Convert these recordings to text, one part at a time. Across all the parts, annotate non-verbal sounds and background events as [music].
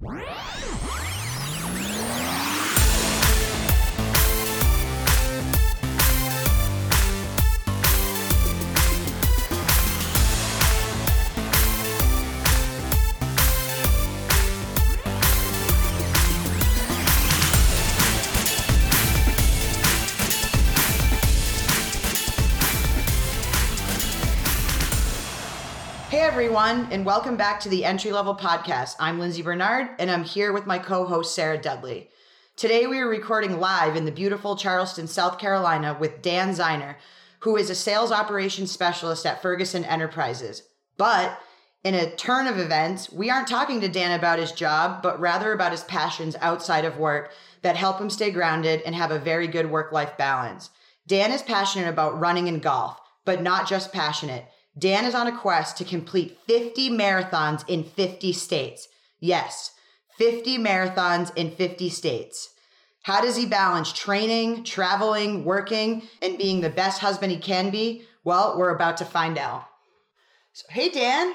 Hey everyone, and welcome back to the Entry Level Podcast. I'm Lindsay Bernard, and I'm here with my co-host Sarah Dudley. Today we are recording live in the beautiful Charleston, South Carolina, with Dan Ziner, who is a sales operations specialist at Ferguson Enterprises. But in a turn of events, we aren't talking to Dan about his job, but rather about his passions outside of work that help him stay grounded and have a very good work-life balance. Dan is passionate about running and golf, but not just passionate. Dan is on a quest to complete 50 marathons in 50 states. Yes, 50 marathons in 50 states. How does he balance training, traveling, working, and being the best husband he can be? Well, we're about to find out. So, hey, Dan.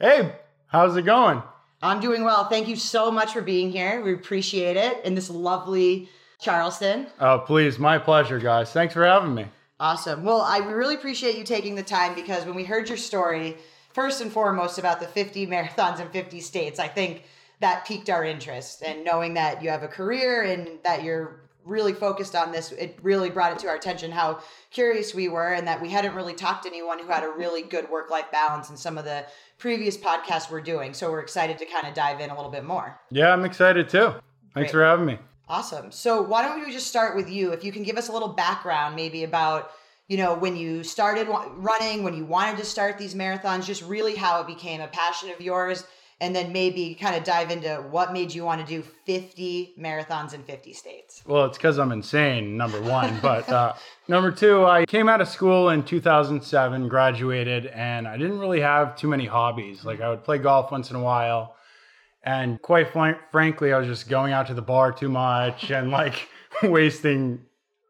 Hey, how's it going? I'm doing well. Thank you so much for being here. We appreciate it in this lovely Charleston. Oh, please, my pleasure, guys. Thanks for having me. Awesome. Well, I really appreciate you taking the time because when we heard your story, first and foremost about the 50 marathons in 50 states, I think that piqued our interest. And knowing that you have a career and that you're really focused on this, it really brought it to our attention how curious we were and that we hadn't really talked to anyone who had a really good work life balance in some of the previous podcasts we're doing. So we're excited to kind of dive in a little bit more. Yeah, I'm excited too. Great. Thanks for having me. Awesome. So why don't we just start with you? If you can give us a little background, maybe about you know when you started running, when you wanted to start these marathons, just really how it became a passion of yours, and then maybe kind of dive into what made you want to do 50 marathons in 50 states. Well, it's because I'm insane, number one. but uh, number two, I came out of school in 2007, graduated, and I didn't really have too many hobbies. Like I would play golf once in a while. And quite fl- frankly, I was just going out to the bar too much [laughs] and like [laughs] wasting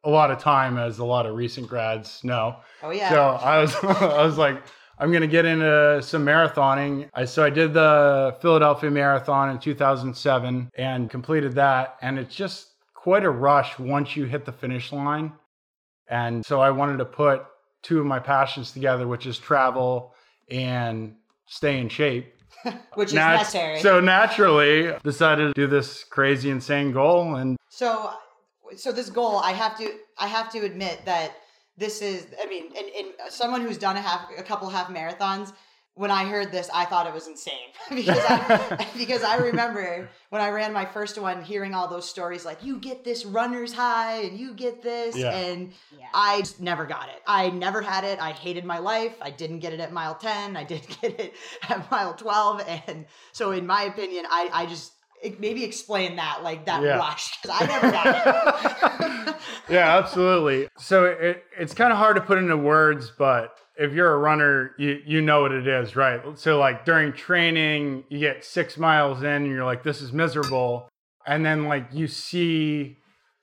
a lot of time, as a lot of recent grads know. Oh yeah. So I was, [laughs] I was like, I'm gonna get into some marathoning. I so I did the Philadelphia Marathon in 2007 and completed that, and it's just quite a rush once you hit the finish line. And so I wanted to put two of my passions together, which is travel and stay in shape. [laughs] Which is Nat- necessary. So naturally, decided to do this crazy, insane goal, and So, so this goal, I have to, I have to admit that this is, I mean, and, and someone who's done a half, a couple half marathons. When I heard this, I thought it was insane [laughs] because I, [laughs] because I remember when I ran my first one, hearing all those stories like you get this runner's high and you get this, Yeah. and Yeah. I just never got it. I never had it. I hated my life. I didn't get it at mile 10. I didn't [laughs] get it at mile 12. And so, in my opinion, I, I just maybe explain that, like that Yeah. rush. 'cause I never got it. yeah, absolutely. So it, it's kind of hard to put into words, but if you're a runner, you you know what it is, right? So like during training, you get six miles in, and you're like, this is miserable, and then like you see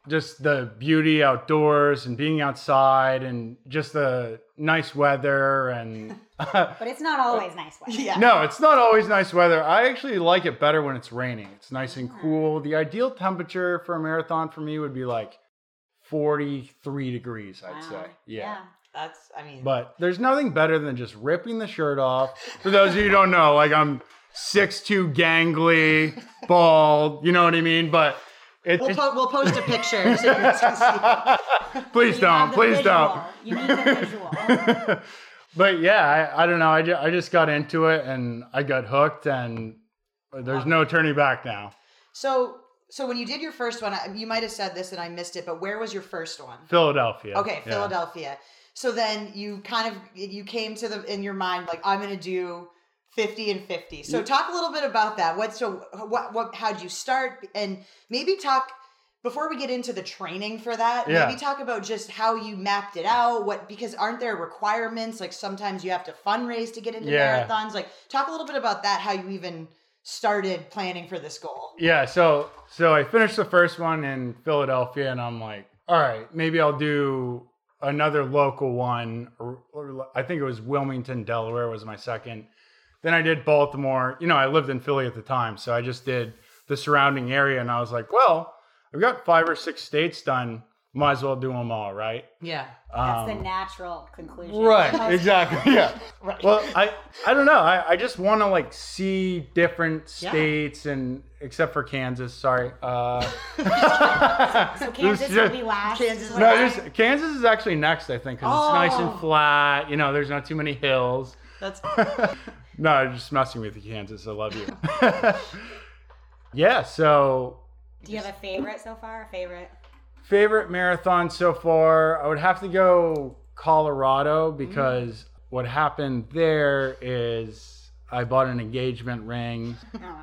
just the beauty outdoors and being outside and just the nice weather and [laughs] But it's not always nice weather. yeah. no, it's not always nice weather. I actually like it better when it's raining. It's nice and cool. The ideal temperature for a marathon for me would be like 43 degrees, I'd Wow. say. Yeah. That's, I mean, But there's nothing better than just ripping the shirt off. For those of you who don't know, like I'm 6'2 gangly, [laughs] bald, you know what I mean? But it, we'll, it's, po- we'll post a picture so you can see. [laughs] please You don't, the please visual. You need the visual. don't. [laughs] but yeah, I, I don't know. I, ju- I just got into it and I got hooked and there's no turning back now. So, so when you did your first one, I- you might have said this and I missed it, but where was your first one? Philadelphia. Okay, Yeah. Philadelphia. So then you kind of you came to the in your mind like I'm going to do 50 and 50. So talk a little bit about that. What so what what how'd you start and maybe talk before we get into the training for that, Yeah. maybe talk about just how you mapped it out, what because aren't there requirements like sometimes you have to fundraise to get into Yeah. marathons? Like talk a little bit about that how you even started planning for this goal. Yeah, so so I finished the first one in Philadelphia, and I'm like, all right, maybe I'll do another local one. Or, or I think it was Wilmington, Delaware was my second. Then I did Baltimore. You know, I lived in Philly at the time, so I just did the surrounding area. And I was like, well, I've got five or six states done. Might as well do them all, right? Yeah. That's the Um, natural conclusion. Right, exactly. Yeah. [laughs] Right. Well, I I don't know. I, I just want to like see different Yeah. states and except for Kansas. Sorry. Uh, [laughs] So Kansas This will just- be last. Kansas is is No, I- just, Kansas is actually next, I think, because it's nice Oh. and flat. You know, there's not too many hills. That's [laughs] no, I'm just messing with you, Kansas. I love you. yeah. So, Do you have a favorite so far? A favorite? Favorite marathon so far, I would have to go Colorado because what happened there is I bought an engagement ring.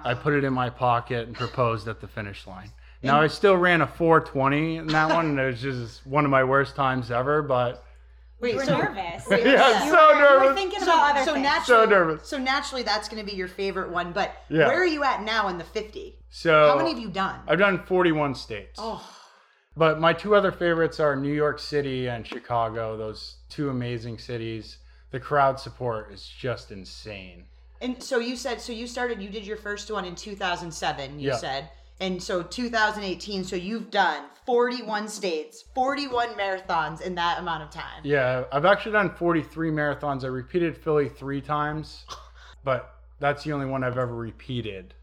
I put it in my pocket and proposed at the finish line. Now I still ran a 420 in that one, and it was just one of my worst times ever. But wait. You were so, nervous. Wait, [laughs] yeah, yeah. You so were, you were nervous. thinking so, about other so things. naturally, So nervous. so naturally, that's going to be your favorite one. But Yeah. where are you at now in the fifty? So How many have you done? I've done 41 states. oh, But my two other favorites are New York City and Chicago. Those two amazing cities. The crowd support is just insane. and so you said so you started. You did your first one in two thousand seven. You Yeah. said. And so 2018, so you've done 41 states, 41 marathons in that amount of time. Yeah, I've actually done 43 marathons. I repeated Philly three times, [laughs] but that's the only one I've ever repeated.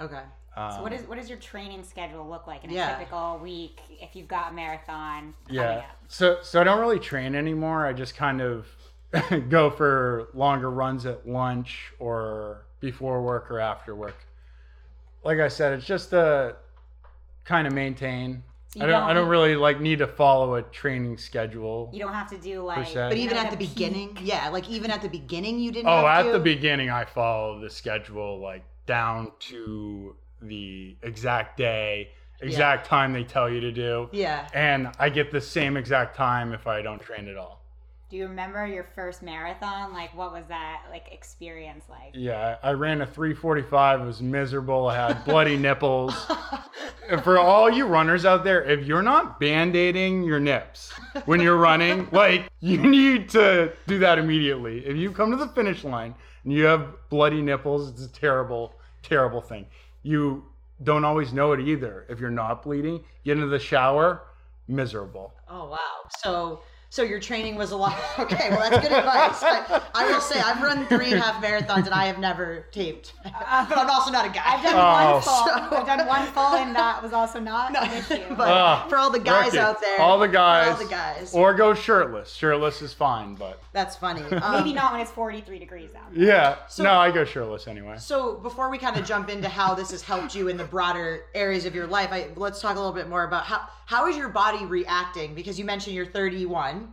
Okay. Um, So what is what does your training schedule look like in a Yeah. typical week if you've got a marathon yeah. up? So so I don't really train anymore. I just kind of [laughs] go for longer runs at lunch or before work or after work. Like I said, it's just to kind of maintain. So you I don't, I don't- don't really like need to follow a training schedule. You don't have to do like. se. But even at the a peak. beginning, yeah, like even at the beginning, you didn't. Oh, have at to? the beginning, I follow the schedule like down to the exact day, exact time they tell you to do. Yeah. And I get the same exact time if I don't train at all. Do you remember your first marathon? Like, what was that like experience like? Yeah, I ran a 345. It was miserable. I had bloody [laughs] nipples. [laughs] For all you runners out there, if you're not band-aiding your nips when you're running, [laughs] like you need to do that immediately. If you come to the finish line and you have bloody nipples, it's a terrible, terrible thing. You don't always know it either. If you're not bleeding, get into the shower, miserable. Oh wow. So so your training was a lot. [laughs] Okay, well that's good advice. I, I will say I've run three half marathons and I have never taped, but [laughs] I'm also not a guy. I've done Oh. one full. So- I've done one fall and that was also not an issue. [laughs] but Ah, for all the guys Ricky, out there, all the guys, all the guys, or go shirtless. Shirtless is fine, but that's funny. Maybe Um, not when it's 43 degrees out. yeah. So- no, I go shirtless anyway. So before we kind of jump into how this has helped you in the broader areas of your life, I, let's talk a little bit more about how how is your body reacting? Because you mentioned you're 31,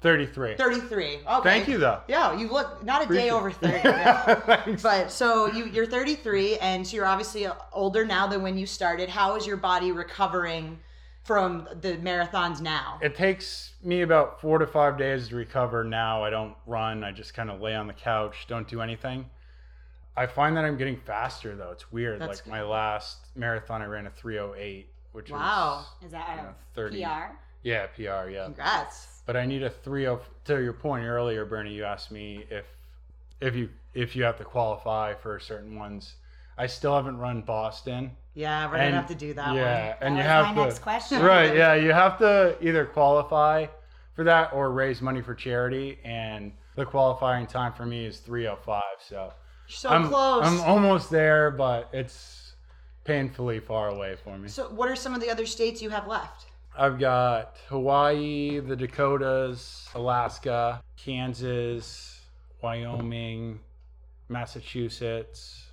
33. 33. Okay. Thank you, though. Yeah, you look not a day over 30. [laughs] yeah. Thanks. But so you you're 33 and so you're obviously uh, older now than when you started. How is your body recovering from the marathons now? It takes me about four to five days to recover now. I don't run. I just kind of lay on the couch, don't do anything. I find that I'm getting faster though. It's weird. That's like my last marathon, I ran a 308, which Wow. was Is that a 30. PR? yeah PR yeah. Congrats. But I need a 30. To your point earlier, Bernie, you asked me if if you if you have to qualify for certain ones. I still haven't run Boston. Yeah, we're And- gonna have to do that yeah, one. and That you have my to. next question. Right, yeah, you have to either qualify for that or raise money for charity, and the qualifying time for me is 305. So So I'm close. I'm almost there, but it's painfully far away for me. so what are some of the other states you have left? I've got Hawaii, the Dakotas, Alaska, Kansas, Wyoming, Massachusetts.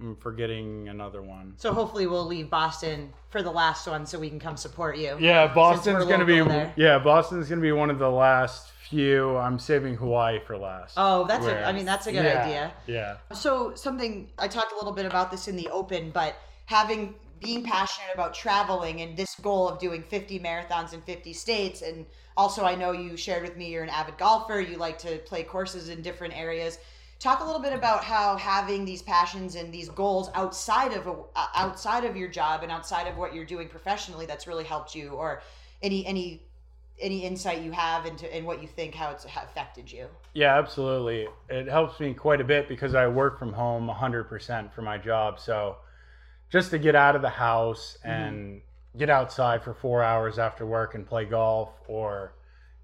I'm forgetting another one. So hopefully we'll leave Boston for the last one so we can come support you. Yeah, Boston's gonna be local there. yeah, Boston's gonna be one of the last few. I'm saving Hawaii for last. Oh, that's a, Where- I mean that's a good yeah, idea. Yeah. So something I talked a little bit about this in the open, but having being passionate about traveling and this goal of doing 50 marathons in 50 states and also I know you shared with me you're an avid golfer, you like to play courses in different areas. Talk a little bit about how having these passions and these goals outside of a, outside of your job and outside of what you're doing professionally that's really helped you or any any any insight you have into and what you think how it's affected you. Yeah, absolutely. It helps me quite a bit because I work from home 100% for my job. So just to get out of the house mm-hmm. and get outside for four hours after work and play golf or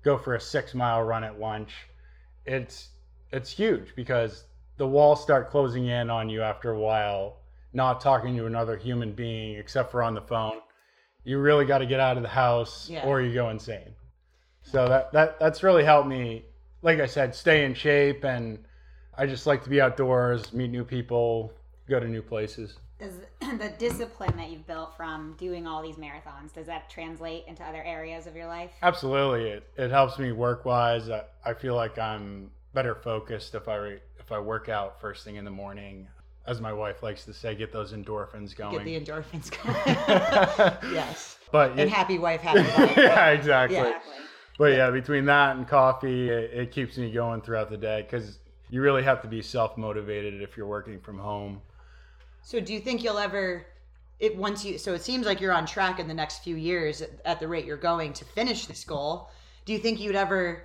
go for a six mile run at lunch. It's it's huge because the walls start closing in on you after a while, not talking to another human being except for on the phone. You really got to get out of the house Yeah. or you go insane. So that, that that's really helped me, like I said, stay in shape and I just like to be outdoors, meet new people, go to new places. Does [clears throat] the discipline that you've built from doing all these marathons does that translate into other areas of your life? Absolutely, it, it helps me work wise. I, I feel like I'm better focused if I if I work out first thing in the morning. As my wife likes to say, get those endorphins going. Get the endorphins [laughs] going. [laughs] yes. but And it- happy wife, happy life. [laughs] yeah, exactly. Yeah. Exactly. But yeah, between that and coffee, it, it keeps me going throughout the day because you really have to be self motivated if you're working from home. So do you think you'll ever it once you so it seems like you're on track in the next few years at, at the rate you're going to finish this goal. Do you think you'd ever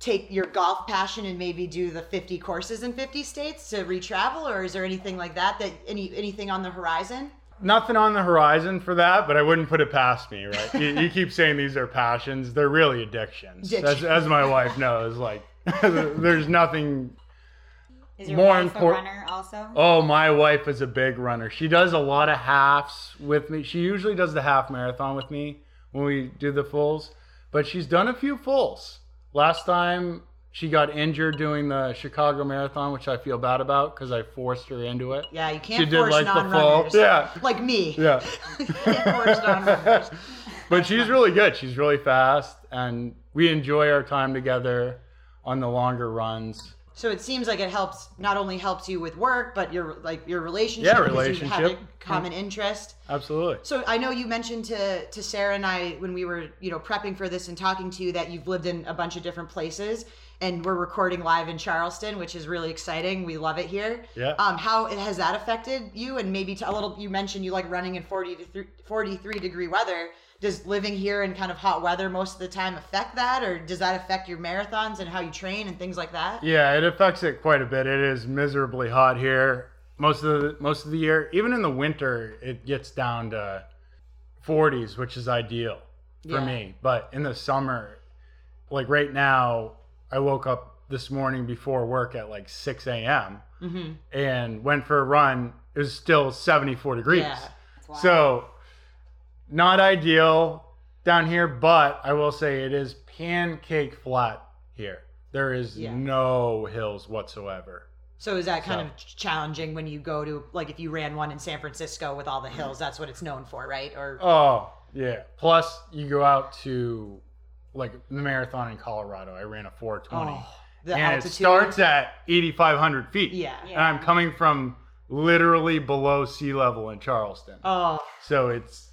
take your golf passion and maybe do the 50 courses in 50 states to retravel or is there anything like that that any anything on the horizon? Nothing on the horizon for that, but I wouldn't put it past me, right? you, you keep saying these are passions, they're really addictions. As, Addictions. as my wife knows, like [laughs] there's nothing Is your More wife import- a runner also? Oh, my wife is a big runner. She does a lot of halves with me. She usually does the half marathon with me when we do the fulls, but she's done a few fulls. Last time she got injured doing the Chicago Marathon, which I feel bad about because I forced her into it. Yeah, you can't She did force like the full- non-runners. yeah. Like me. Yeah. [laughs] force non-runners. [laughs] but she's really good. She's really fast, and we enjoy our time together on the longer runs. So it seems like it helps not only helps you with work, but your like your relationship. Yeah, because You have a relationship. common interest. Absolutely. So I know you mentioned to to Sarah and I when we were you know prepping for this and talking to you that you've lived in a bunch of different places, and we're recording live in Charleston, which is really exciting. We love it here. Yeah. Um, how has that affected you? And maybe to a little. You mentioned you like running in 40 to 43 degree weather. Does living here in kind of hot weather most of the time affect that, or does that affect your marathons and how you train and things like that? Yeah, it affects it quite a bit. It is miserably hot here most of the most of the year. Even in the winter, it gets down to 40s, which is ideal for Yeah. me. But in the summer, like right now, I woke up this morning before work at like 6 a.m. Mm-hmm. and went for a run. It was still 74 degrees. Yeah. So, not ideal down here, but I will say it is pancake flat here. There is Yeah. no hills whatsoever. So is that kind So- of challenging when you go to like if you ran one in San Francisco with all the hills? That's what it's known for, right? Or Oh, yeah. Plus, you go out to like the marathon in Colorado. I ran a 420. oh, the and altitude. it starts at 8,500 feet. yeah. Yeah. And I'm coming from literally below sea level in Charleston. Oh, So it's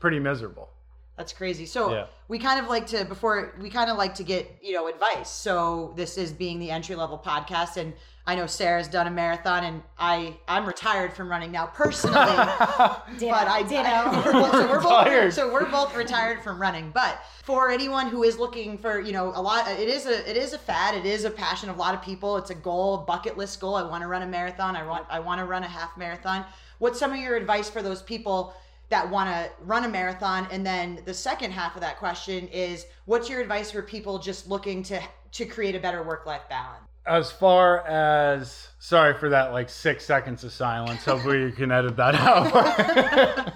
pretty miserable. that's crazy. So Yeah. we kind of like to before we kind of like to get you know advice. So this is being the entry level podcast, and I know Sarah's done a marathon, and I I'm retired from running now personally. [laughs] Ditto. but I did. we're so we're both so we're both retired from running. But for anyone who is looking for, you know, a lot, it is a it is a fad. It is a passion of a lot of people. It's a goal, a bucket list goal. I want to run a marathon. I want I want to run a half marathon. What's some of your advice for those people? That want to run a marathon, and then the second half of that question is, what's your advice for people just looking to to create a better work life balance? as far as sorry for that like six seconds of silence hopefully you can edit that out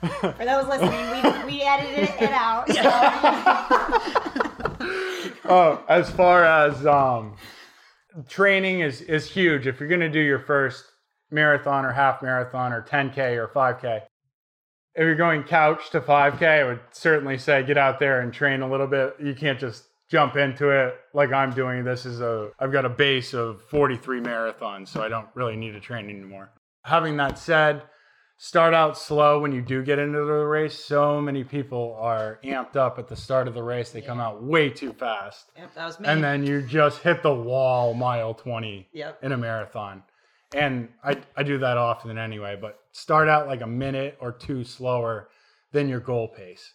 For those listening, we, we edited it out. [laughs] So. oh as far as um training is is huge if you're going to do your first marathon or half marathon or 10k or 5k if you're going couch to 5k i would certainly say get out there and train a little bit. You can't just jump into it like i'm doing. This is a i've got a base of 43 marathons so i don't really need to train anymore. Having that said start out slow when you do get into the race. So many people are amped up at the start of the race. They come out way too fast. Yep, that was me. and then you just hit the wall mile 20 Yep. in a marathon and I, I do that often anyway but start out like a minute or two slower than your goal pace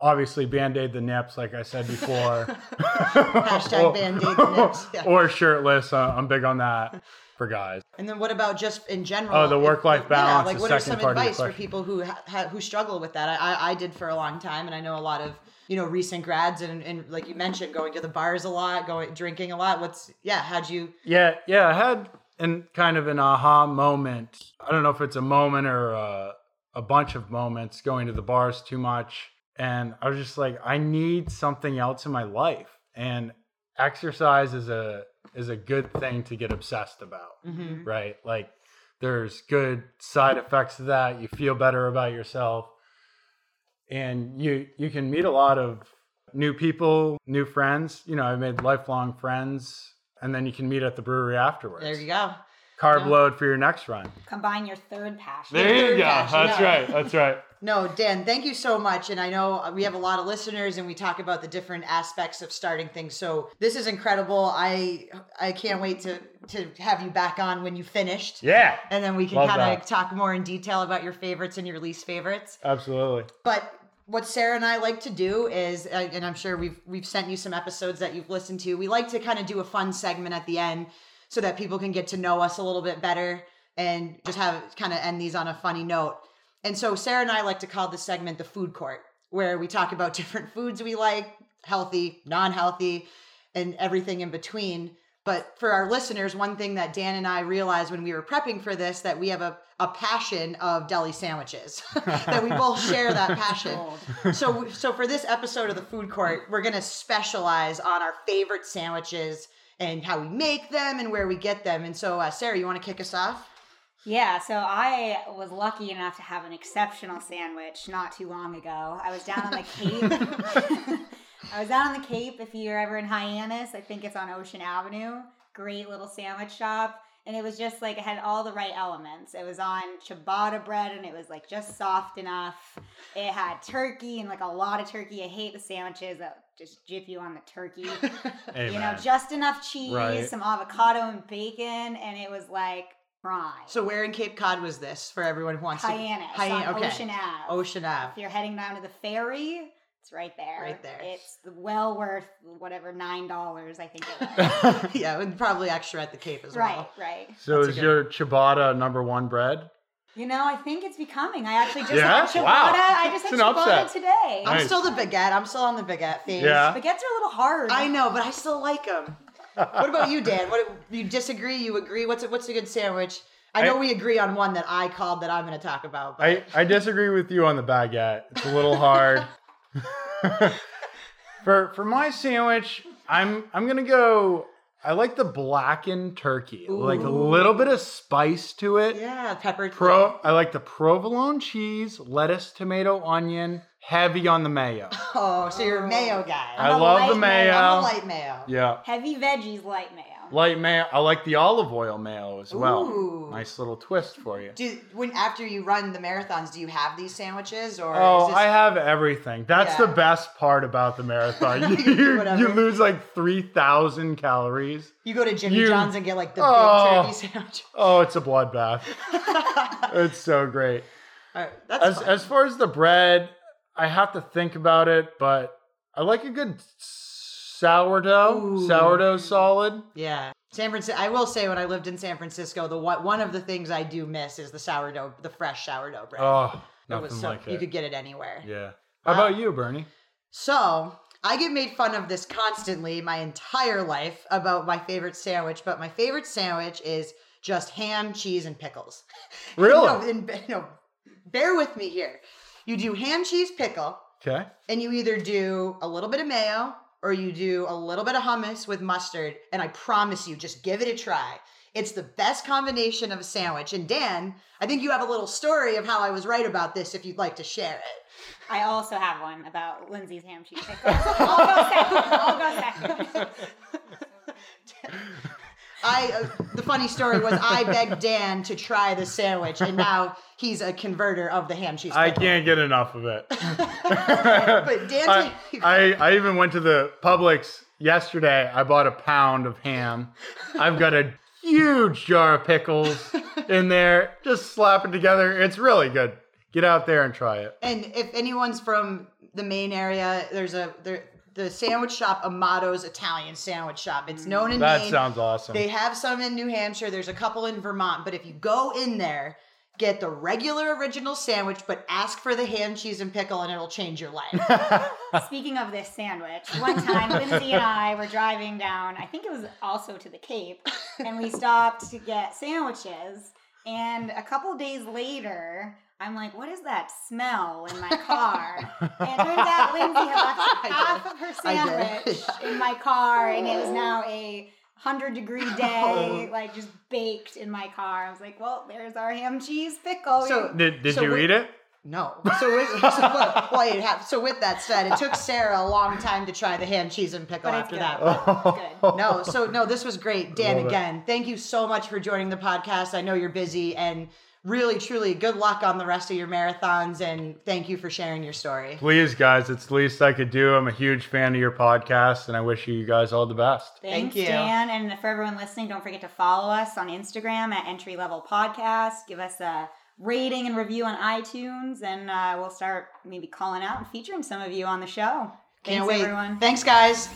obviously band aid the nips, like I said before. [laughs] Hashtag Band-Aid the nips, [laughs] yeah. Or shirtless. Uh, I'm big on that for guys. And then what about just in general? Oh, the work-life balance, Yeah, like what are some part of your advice for people who ha- who struggle with that? I, I I did for a long time, and I know a lot of you know recent grads, and, and like you mentioned, going to the bars a lot, going drinking a lot. What's yeah? How'd you? Yeah, yeah. I had an kind of an aha moment. I don't know if it's a moment or a, a bunch of moments going to the bars too much. And I was just like, I need something else in my life. And exercise is a is a good thing to get obsessed about. Mhm. right? Like there's good side effects to that. You feel better about yourself. And you you can meet a lot of new people, new friends. You know, I made lifelong friends and then you can meet at the brewery afterwards. There you go. Carb Yeah. load for your next run. Combine your third passion. There you go. That's That's yeah. right. That's right. [laughs] No, Dan, thank you so much. And I know we have a lot of listeners and we talk about the different aspects of starting things. So this is incredible. I I can't wait to to have you back on when you finished. Yeah. And then we can kind of that. talk more in detail about your favorites and your least favorites. Absolutely. But what Sarah and I like to do is, uh, and I'm sure we've we've sent you some episodes that you've listened to. We like to kind of do a fun segment at the end so that people can get to know us a little bit better and just have kind of end these on a funny note. And so Sarah and I like to call this segment the food court, where we talk about [laughs] different foods we like, healthy, non-healthy, and everything in between. But for our listeners, one thing that Dan and I realized when we were prepping for this that we have a, a passion of deli sandwiches. [laughs] that we both share that [laughs] passion. So so for this episode of the food court, we're going to specialize on our favorite sandwiches and how we make them and where we get them. And so uh, Sarah, you want to kick us off? Yeah, so I was lucky enough to have an exceptional sandwich not too long ago. I was down on the [laughs] Cape. I was out on the Cape. If you're ever in Hyannis, I think it's on Ocean Avenue. Great little sandwich shop. And it was just like it had all the right elements. It was on ciabatta bread and it was like just soft enough. It had turkey and like a lot of turkey. I hate the sandwiches that just jip you on the turkey. [laughs] Amen. you know, just enough cheese, Right. some avocado and bacon, and it was like prime. So where in Cape Cod was this for everyone who wants Hyannis to Hyannis, on okay. Ocean Ave. Ocean If you're heading down to the ferry, it's right there. Right there. It's well worth whatever nine dollars I think it [laughs] was. yeah, and probably extra at the Cape as right, well. right. Right. So That's is good- your ciabatta number one bread? You know, I think it's becoming. I actually just Yeah? had ciabatta. Wow. I just It's had an ciabatta upset. today. I'm still the baguette. I'm still on the baguette phase. Yeah. Baguettes are a little hard. I know, but I still like them. what about you, Dan? What you disagree? You agree? What's a, what's a good sandwich? I know I- we agree on one that I called that I'm going to talk about. but- I, I disagree with you on the baguette. It's a little [laughs] hard. [laughs] for for my sandwich, I'm I'm gonna go. I like the blackened turkey, like a little bit of spice to it. yeah, pepper. Pro, I like the provolone cheese, lettuce, tomato, onion, heavy on the mayo. [laughs] Oh, so you're a mayo guy. I a love light the mayo. mayo. I'm a light mayo. Yeah, Heavy veggies, light mayo. Light mayo. I like the olive oil mayo as well. Ooh. Nice little twist for you. Do when after you run the marathons, do you have these sandwiches or? Oh, is this, I have everything. That's Yeah. the best part about the marathon. [laughs] You You, you, lose like 3,000 calories. you go to Jimmy you- John's and get like the Oh. big turkey sandwich. Oh, it's a bloodbath. [laughs] it's so great. Right, that's As, fine. as far as the bread, I have to think about it, but I like a good sourdough. Ooh. Sourdough solid. yeah. San Francisco. I will say, when I lived in San Francisco, the one one of the things I do miss is the sourdough, the fresh sourdough bread. Oh, It nothing was so, like You could get it anywhere. Yeah. How about um, you, Bernie? So I get made fun of this constantly my entire life about my favorite sandwich, but my favorite sandwich is just ham, cheese, and pickles. [laughs] Really? no, and, [laughs] no, bear with me here. You do ham, cheese, pickle, Okay. and you either do a little bit of mayo or you do a little bit of hummus with mustard. And I promise you, just give it a try. It's the best combination of a sandwich. And Dan, I think you have a little story of how I was right about this if you'd like to share it. I also have one about Lindsay's ham cheese pickles. [laughs] I'll go second. I'll go second. [laughs] I uh, the funny story was I begged Dan to try the sandwich, and now he's a converter of the ham cheese. I pickle. can't get enough of it. [laughs] But Dan's I, I, I even went to the Publix yesterday. I bought a pound of ham. I've got a huge jar of pickles in there. Just slap it together. It's really good. Get out there and try it. and if anyone's from the Maine area. There's a there the sandwich shop Amato's Italian Sandwich Shop. It's mm. known in That Maine. sounds awesome. They have some in New Hampshire. There's a couple in Vermont. But if you go in there, get the regular original sandwich, but ask for the ham, cheese, and pickle, and it'll change your life. [laughs] Speaking of this sandwich, one time Lindsay and I were driving down, I think it was also to the Cape, and we stopped to get sandwiches. And a couple days later, I'm like, what is that smell in my car? And it turns out Lindsay had left half of her I did. sandwich [laughs] in my car, and it was oh. now a hundred degree [laughs] day, oh. like just baked in my car. I was like, well, there's our ham cheese pickle. So- did did So you we- eat it? No. So with, [laughs] so, well, well, you have- so with that said, it took Sarah a long time to try the ham, cheese, and pickle But after good. that. good. no, so no, this was great. Dan, Love it. again, thank you so much for joining the podcast. I know you're busy and really, truly good luck on the rest of your marathons and thank you for sharing your story. Please, guys, it's the least I could do. I'm a huge fan of your podcast, and I wish you guys all the best. Thanks, Thank you. Dan. And for everyone listening, don't forget to follow us on Instagram at Entry Level Podcast. Give us a rating and review on iTunes, and uh, we'll start maybe calling out and featuring some of you on the show. Can't Thanks, wait. everyone. Thanks, guys.